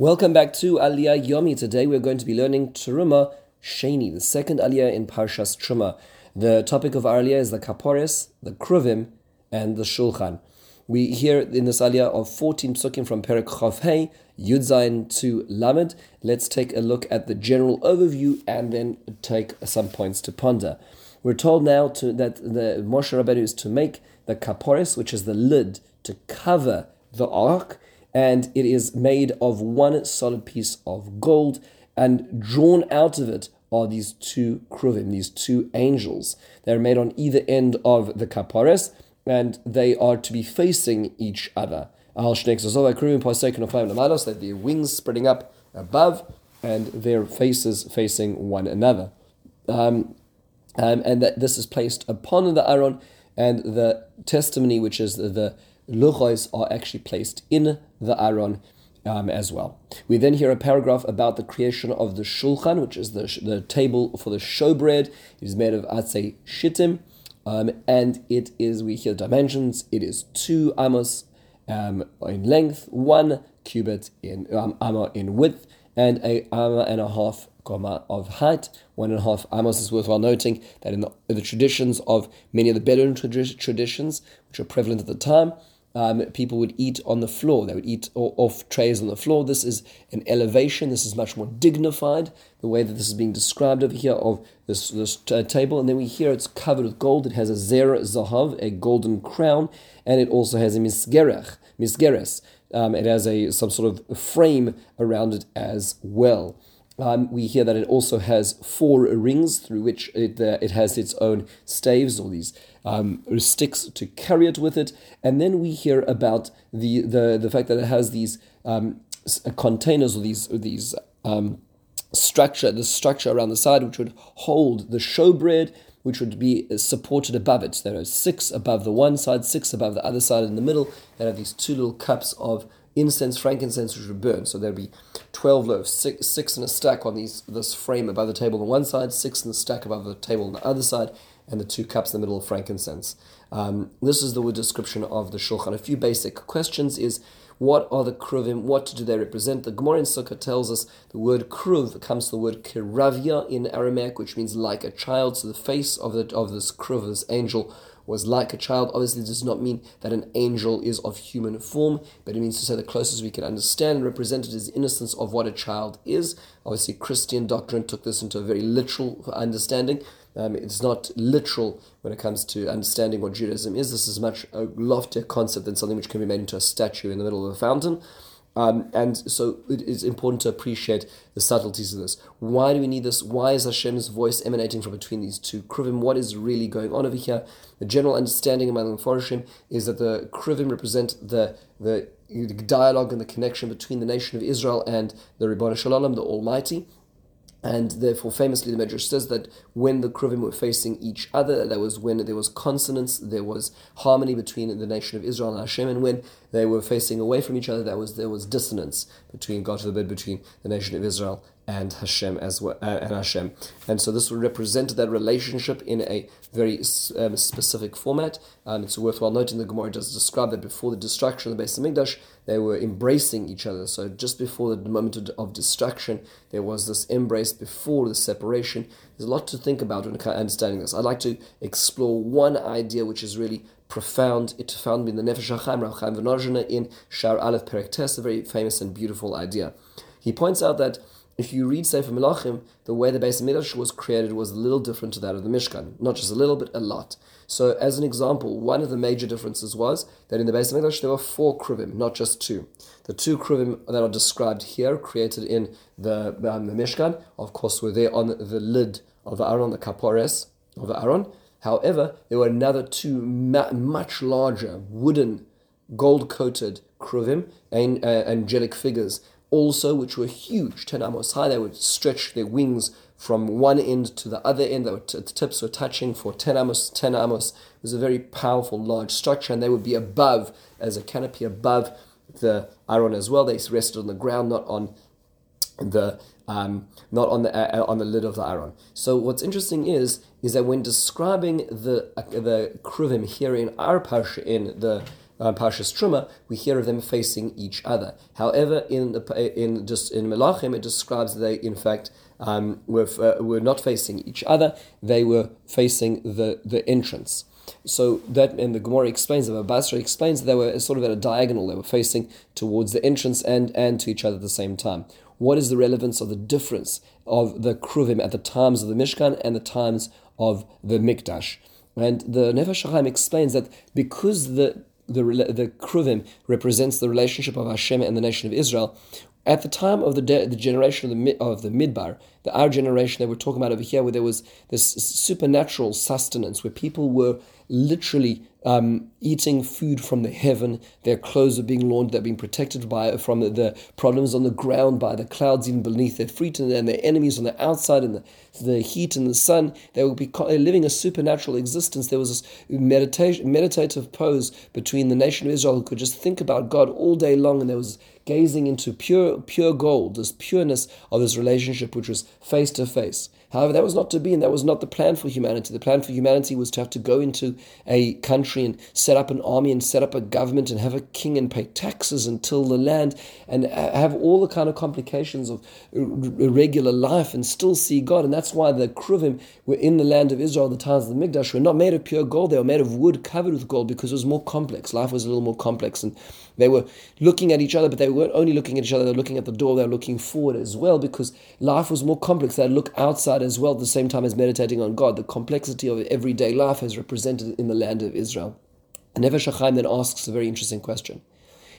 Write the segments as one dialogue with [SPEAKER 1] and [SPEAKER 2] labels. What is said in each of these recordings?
[SPEAKER 1] Welcome back to Aliyah Yomi. Today we're going to be learning Truma Sheni, the second Aliyah in Parshas Truma. The topic of our Aliyah is the Kaporis, the Kruvim, and the Shulchan. We hear in this Aliyah of 14 psukim from Perik Chav Hey, Yud Zayin to Lamed. Let's take a look at the general overview and then take some points to ponder. We're told now to, that the Moshe Rabbeinu is to make the Kaporis, which is the lid to cover the ark and it is made of one solid piece of gold, and drawn out of it are these two kruvim, these two angels. They're made on either end of the kapares, and they are to be facing each other. That their wings spreading up above, and their faces facing one another. Um, um, and that this is placed upon the Aron, and the testimony, which is the, the luchos are actually placed in the Aron um, as well. We then hear a paragraph about the creation of the shulchan, which is the, the table for the showbread. It is made of atzei shittim, um, and it is, we hear dimensions, it is two amos um, in length, one cubit in um, amma in width, and a amma and a half comma of height. One and a half amos is worthwhile noting that in the, in the traditions of many of the Bedouin traditions, which are prevalent at the time, um, people would eat on the floor. They would eat off trays on the floor. This is an elevation. This is much more dignified. The way that this is being described over here of this this table, and then we hear it's covered with gold. It has a zer zahav, a golden crown, and it also has a misgerech, misgeres. Um, it has a some sort of frame around it as well. Um, we hear that it also has four rings through which it, uh, it has its own staves or these um, sticks to carry it with it. And then we hear about the, the, the fact that it has these um, containers or these, these um, structure, the structure around the side, which would hold the showbread, which would be supported above it. There are six above the one side, six above the other side in the middle. They have these two little cups of incense, frankincense, which would burn. So there'd be 12 loaves, six, six in a stack on these this frame above the table on one side, six in the stack above the table on the other side, and the two cups in the middle of frankincense. Um, this is the description of the shulchan. A few basic questions is what are the kruvim? What do they represent? The Gemara in Sukkah tells us the word kruv comes from the word kiravia in Aramaic, which means like a child. So the face of the, of this kruv, this angel, was like a child. Obviously, does not mean that an angel is of human form, but it means to say the closest we can understand and represent it is innocence of what a child is. Obviously, Christian doctrine took this into a very literal understanding. Um, it's not literal when it comes to understanding what Judaism is. This is much a loftier concept than something which can be made into a statue in the middle of a fountain. Um, and so it is important to appreciate the subtleties of this. Why do we need this? Why is Hashem's voice emanating from between these two krivim? What is really going on over here? The general understanding among the Mepharshim is that the krivim represent the, the dialogue and the connection between the nation of Israel and the Ribbon Shalom, the Almighty. And therefore, famously, the Medrash says that when the Kruvim were facing each other, that was when there was consonance, there was harmony between the nation of Israel and Hashem, and when they were facing away from each other, that was there was dissonance between God forbid between the nation of Israel and Hashem as well, uh, and Hashem. And so this will represent that relationship in a very um, specific format. And it's worthwhile noting the Gemara does describe that before the destruction of the Beis Hamikdash, they were embracing each other. So just before the moment of destruction, there was this embrace before the separation. There's a lot to think about when understanding this. I'd like to explore one idea which is really profound. It found me in the Nefesh HaChaim, Rav Chaim in Shar Aleph Perek Tes, a very famous and beautiful idea. He points out that if you read Sefer Melachim, the way the Beis Hamikdash was created was a little different to that of the Mishkan. Not just a little, but a lot. So, as an example, one of the major differences was that in the Beis Hamikdash there were four kruvim, not just two. The two kruvim that are described here, created in the, um, the Mishkan, of course, were there on the lid of Aron, the kapores of Aron. However, there were another two ma- much larger wooden, gold-coated kruvim, and, uh, angelic figures also, which were huge, 10 amos high. They would stretch their wings from one end to the other end. T- the tips were touching for 10 amos, 10 amos. Was a very powerful, large structure, and they would be above, as a canopy above the Aron as well. They rested on the ground, not on the um, not on the uh, on the lid of the Aron. So what's interesting is is that when describing the uh, the kruvim here in our parsha in the uh, Parshas Truma, we hear of them facing each other. However, in the in just in Melachim, it describes they in fact um, were uh, were not facing each other; they were facing the the entrance. So that and the Gemara explains that Basra explains they were sort of at a diagonal; they were facing towards the entrance and and to each other at the same time. What is the relevance of the difference of the kruvim at the times of the Mishkan and the times of the Mikdash? And the Nefesh HaChaim explains that because the the, the Kruvim represents the relationship of Hashem and the nation of Israel. At the time of the, de- the generation of the, of the Midbar, the our generation that we're talking about over here, where there was this supernatural sustenance, where people were literally um, eating food from the heaven. Their clothes are being laundered. They're being protected by from the, the, problems on the ground by the clouds even beneath their feet and, and their enemies on the outside and the, the heat and the sun. They will be living a supernatural existence. There was this meditation, meditative pose between the nation of Israel who could just think about God all day long, and there was gazing into pure pure gold, this pureness of this relationship, which was face to face. However, that was not to be, and that was not the plan for humanity. The plan for humanity was to have to go into a country and set up an army and set up a government and have a king and pay taxes and till the land and have all the kind of complications of regular life and still see God. And that's why the Kruvim were in the land of Israel, the towns of the Mikdash, were not made of pure gold. They were made of wood covered with gold because it was more complex. Life was a little more complex. And they were looking at each other, but they weren't only looking at each other, they were looking at the door, they were looking forward as well because life was more complex. They'd look outside as well at the same time as meditating on God. The complexity of everyday life is represented in the land of Israel. And Nefesh then asks a very interesting question.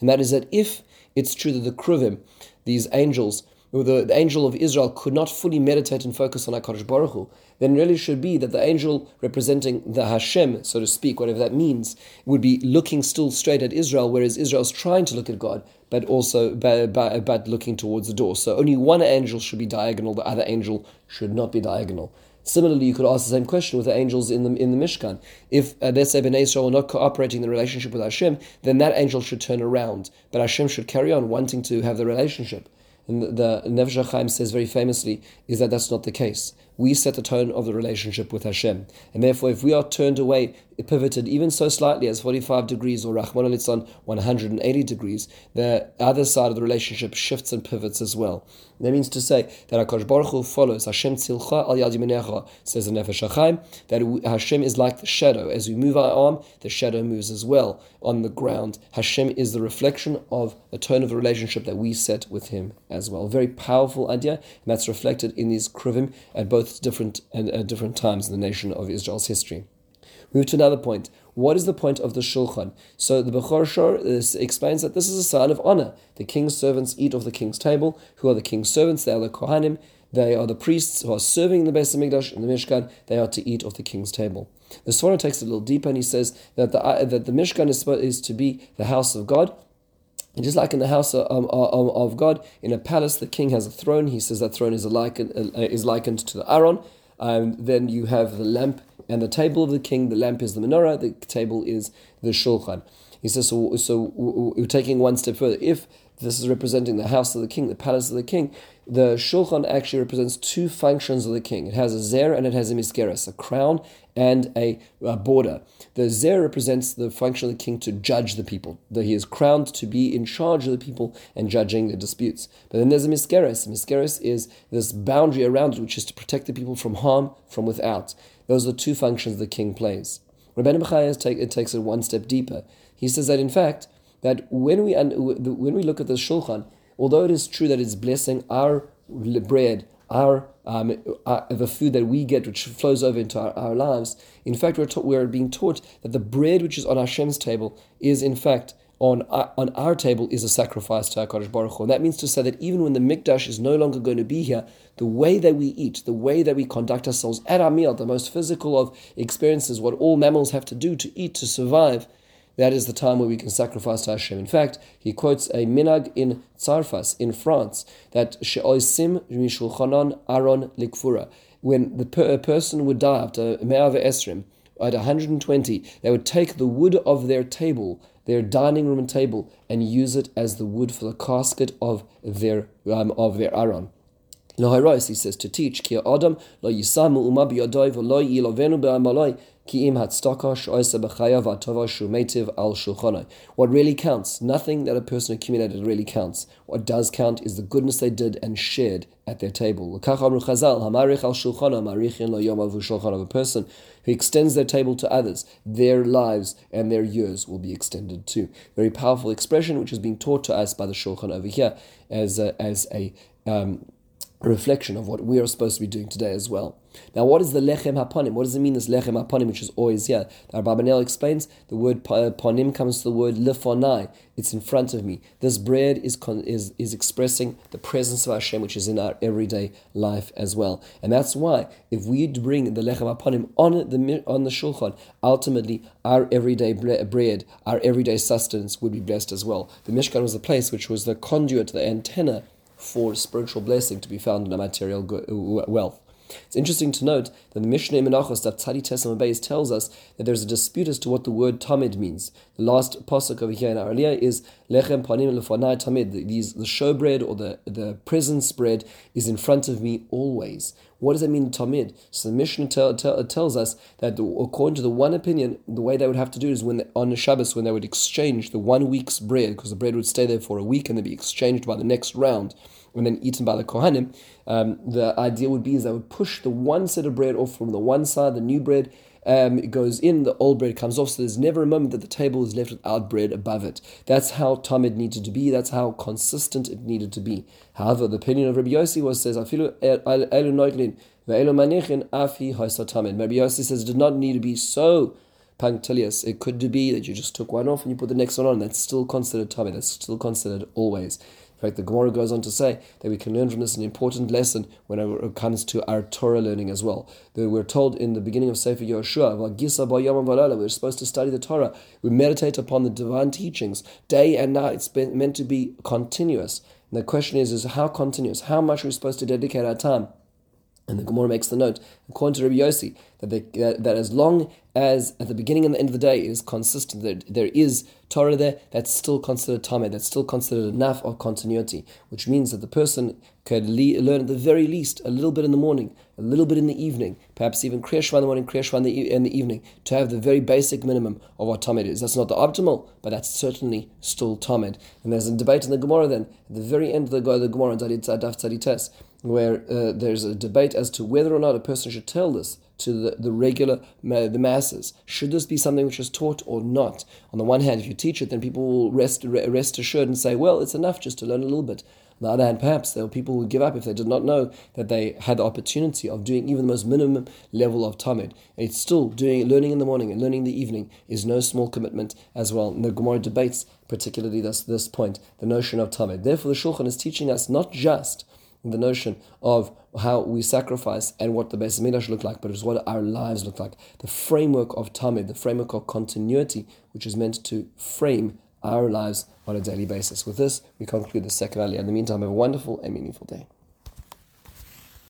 [SPEAKER 1] And that is that if it's true that the Kruvim, these angels, the, the angel of Israel could not fully meditate and focus on HaKadosh Baruch Hu, then really should be that the angel representing the Hashem, so to speak, whatever that means, would be looking still straight at Israel, whereas Israel's trying to look at God, but also but, but, but looking towards the door. So only one angel should be diagonal, the other angel should not be diagonal. Similarly, you could ask the same question with the angels in the in the Mishkan. If uh, let's say Bnei Israel are not cooperating in the relationship with Hashem, then that angel should turn around, but Hashem should carry on wanting to have the relationship. And the, the Nefesh says very famously is that that's not the case we set the tone of the relationship with Hashem. And therefore, if we are turned away, pivoted even so slightly as 45 degrees or Rahman al 180 degrees, the other side of the relationship shifts and pivots as well. That means to say that HaKadosh Baruch Hu follows Hashem tzilcha al yad says the Nefesh HaChaim, that Hashem is like the shadow. As we move our arm, the shadow moves as well on the ground. Hashem is the reflection of the tone of the relationship that we set with Him as well. Very powerful idea, and that's reflected in these kruvim at both both different and at different times in the nation of Israel's history. We move to another point. What is the point of the shulchan? So the Bechor Shor explains that this is a sign of honor. The king's servants eat off the king's table. Who are the king's servants? They are the Kohanim. They are the priests who are serving in the Beis Hamikdash in the Mishkan. They are to eat off the king's table. The Sforno takes it a little deeper and he says that the, uh, that the Mishkan is, is to be the house of God. And just like in the house of, of, of, God, in a palace, the king has a throne. He says that throne is, likened, uh, is likened to the Aron. Um, then you have the lamp and the table of the king. The lamp is the menorah. The table is the shulchan. He says, so, so we're taking one step further. If this is representing the house of the king, the palace of the king, the shulchan actually represents two functions of the king. It has a zer and it has a miskeres, a crown and a, a, border. The zer represents the function of the king to judge the people. That he is crowned to be in charge of the people and judging the disputes. But then there's a miskeres. A is this boundary around it, which is to protect the people from harm from without. Those are the two functions the king plays. Rabbeinu Bechaya take, takes it one step deeper. He says that in fact that when we when we look at the shulchan, although it is true that it's blessing our bread, our, um, our, the food that we get, which flows over into our, our lives, in fact, we're, ta- we're being taught that the bread which is on Hashem's table is, in fact, on our, on our table is a sacrifice to HaKadosh Baruch Hu. And that means to say that even when the Mikdash is no longer going to be here, the way that we eat, the way that we conduct ourselves at our meal, the most physical of experiences, what all mammals have to do to eat, to survive, that is the time where we can sacrifice to Hashem. In fact, he quotes a minag in Tsarfas, in France, that she'oisim mishulchanan aron likfura. When the per- person would die after Me'ave Esrim, at 120, they would take the wood of their table, their dining room table, and use it as the wood for the casket of their um, of their aron. He says, to teach, Adam, lo What really counts, nothing that a person accumulated really counts. What does count is the goodness they did and shared at their table. A person who extends their table to others, their lives and their years will be extended too. Very powerful expression which is being taught to us by the Shulchan over here as a, as a um, reflection of what we are supposed to be doing today as well. Now, what is the lechem hapanim? What does it mean, this lechem hapanim, which is always here? The Abarbanel explains the word panim uh, comes to the word lefonai. It's in front of me. This bread is, is, is expressing the presence of Hashem, which is in our everyday life as well. And that's why, if we bring the lechem hapanim on the, on the shulchan, ultimately our everyday bread, our everyday sustenance would be blessed as well. The Mishkan was a place which was the conduit, the antenna for spiritual blessing to be found in a material wealth. It's interesting to note that the Mishnah in Menachos that Tzadi Tesam tells us that there's a dispute as to what the word tamid means. The last pasuk over here in our is lechem panim lefonai tamid. These the showbread or the the presence bread is in front of me always. What does that mean tamid? So the Mishnah tell, tell, tells us that the, according to the one opinion, the way they would have to do is when on the Shabbos when they would exchange the one week's bread because the bread would stay there for a week and then be exchanged by the next round and then eaten by the Kohanim, um, the idea would be is they would push the one set of bread off from the one side, the new bread um, it goes in, the old bread comes off, so there's never a moment that the table is left without bread above it. That's how tamid needed to be, that's how consistent it needed to be. However, the opinion of Rabbi Yossi was says, afi. Rabbi Yossi says it did not need to be so punctilious. It could be that you just took one off and you put the next one on. That's still considered tamid. That's still considered always. In fact, the Gemara goes on to say that we can learn from this an important lesson when it comes to our Torah learning as well. That we're told in the beginning of Sefer Yehoshua, we're supposed to study the Torah. We meditate upon the divine teachings day and night. It's meant to be continuous. And the question is, is how continuous? How much are we supposed to dedicate our time? And the Gemara makes the note, according to Rabbi Yossi, that, they, that, that as long as at the beginning and the end of the day it is consistent, that there is Torah there, that's still considered Tamid, that's still considered enough of continuity, which means that the person could le- learn at the very least a little bit in the morning, a little bit in the evening, perhaps even Kriya in the morning, Kriya in the, e- in the evening, to have the very basic minimum of what Tamid is. That's not the optimal, but that's certainly still Tamid. And there's a debate in the Gemara then, at the very end of the, the Gemara, Daf Tzadites, where uh, there's a debate as to whether or not a person should tell this to the, the regular the masses. Should this be something which is taught or not? On the one hand, if you teach it, then people will rest rest assured and say, well, it's enough just to learn a little bit. On the other hand, perhaps there are people will give up if they did not know that they had the opportunity of doing even the most minimum level of tamid. It's still doing learning in the morning and learning in the evening is no small commitment as well. And the Gemara debates particularly this this point, the notion of tamid. Therefore, the Shulchan is teaching us not just the notion of how we sacrifice and what the Beis Midrash look like, but it's what our lives look like. The framework of Tamid, the framework of continuity, which is meant to frame our lives on a daily basis. With this, we conclude the second aliyah. In the meantime, have a wonderful and meaningful day.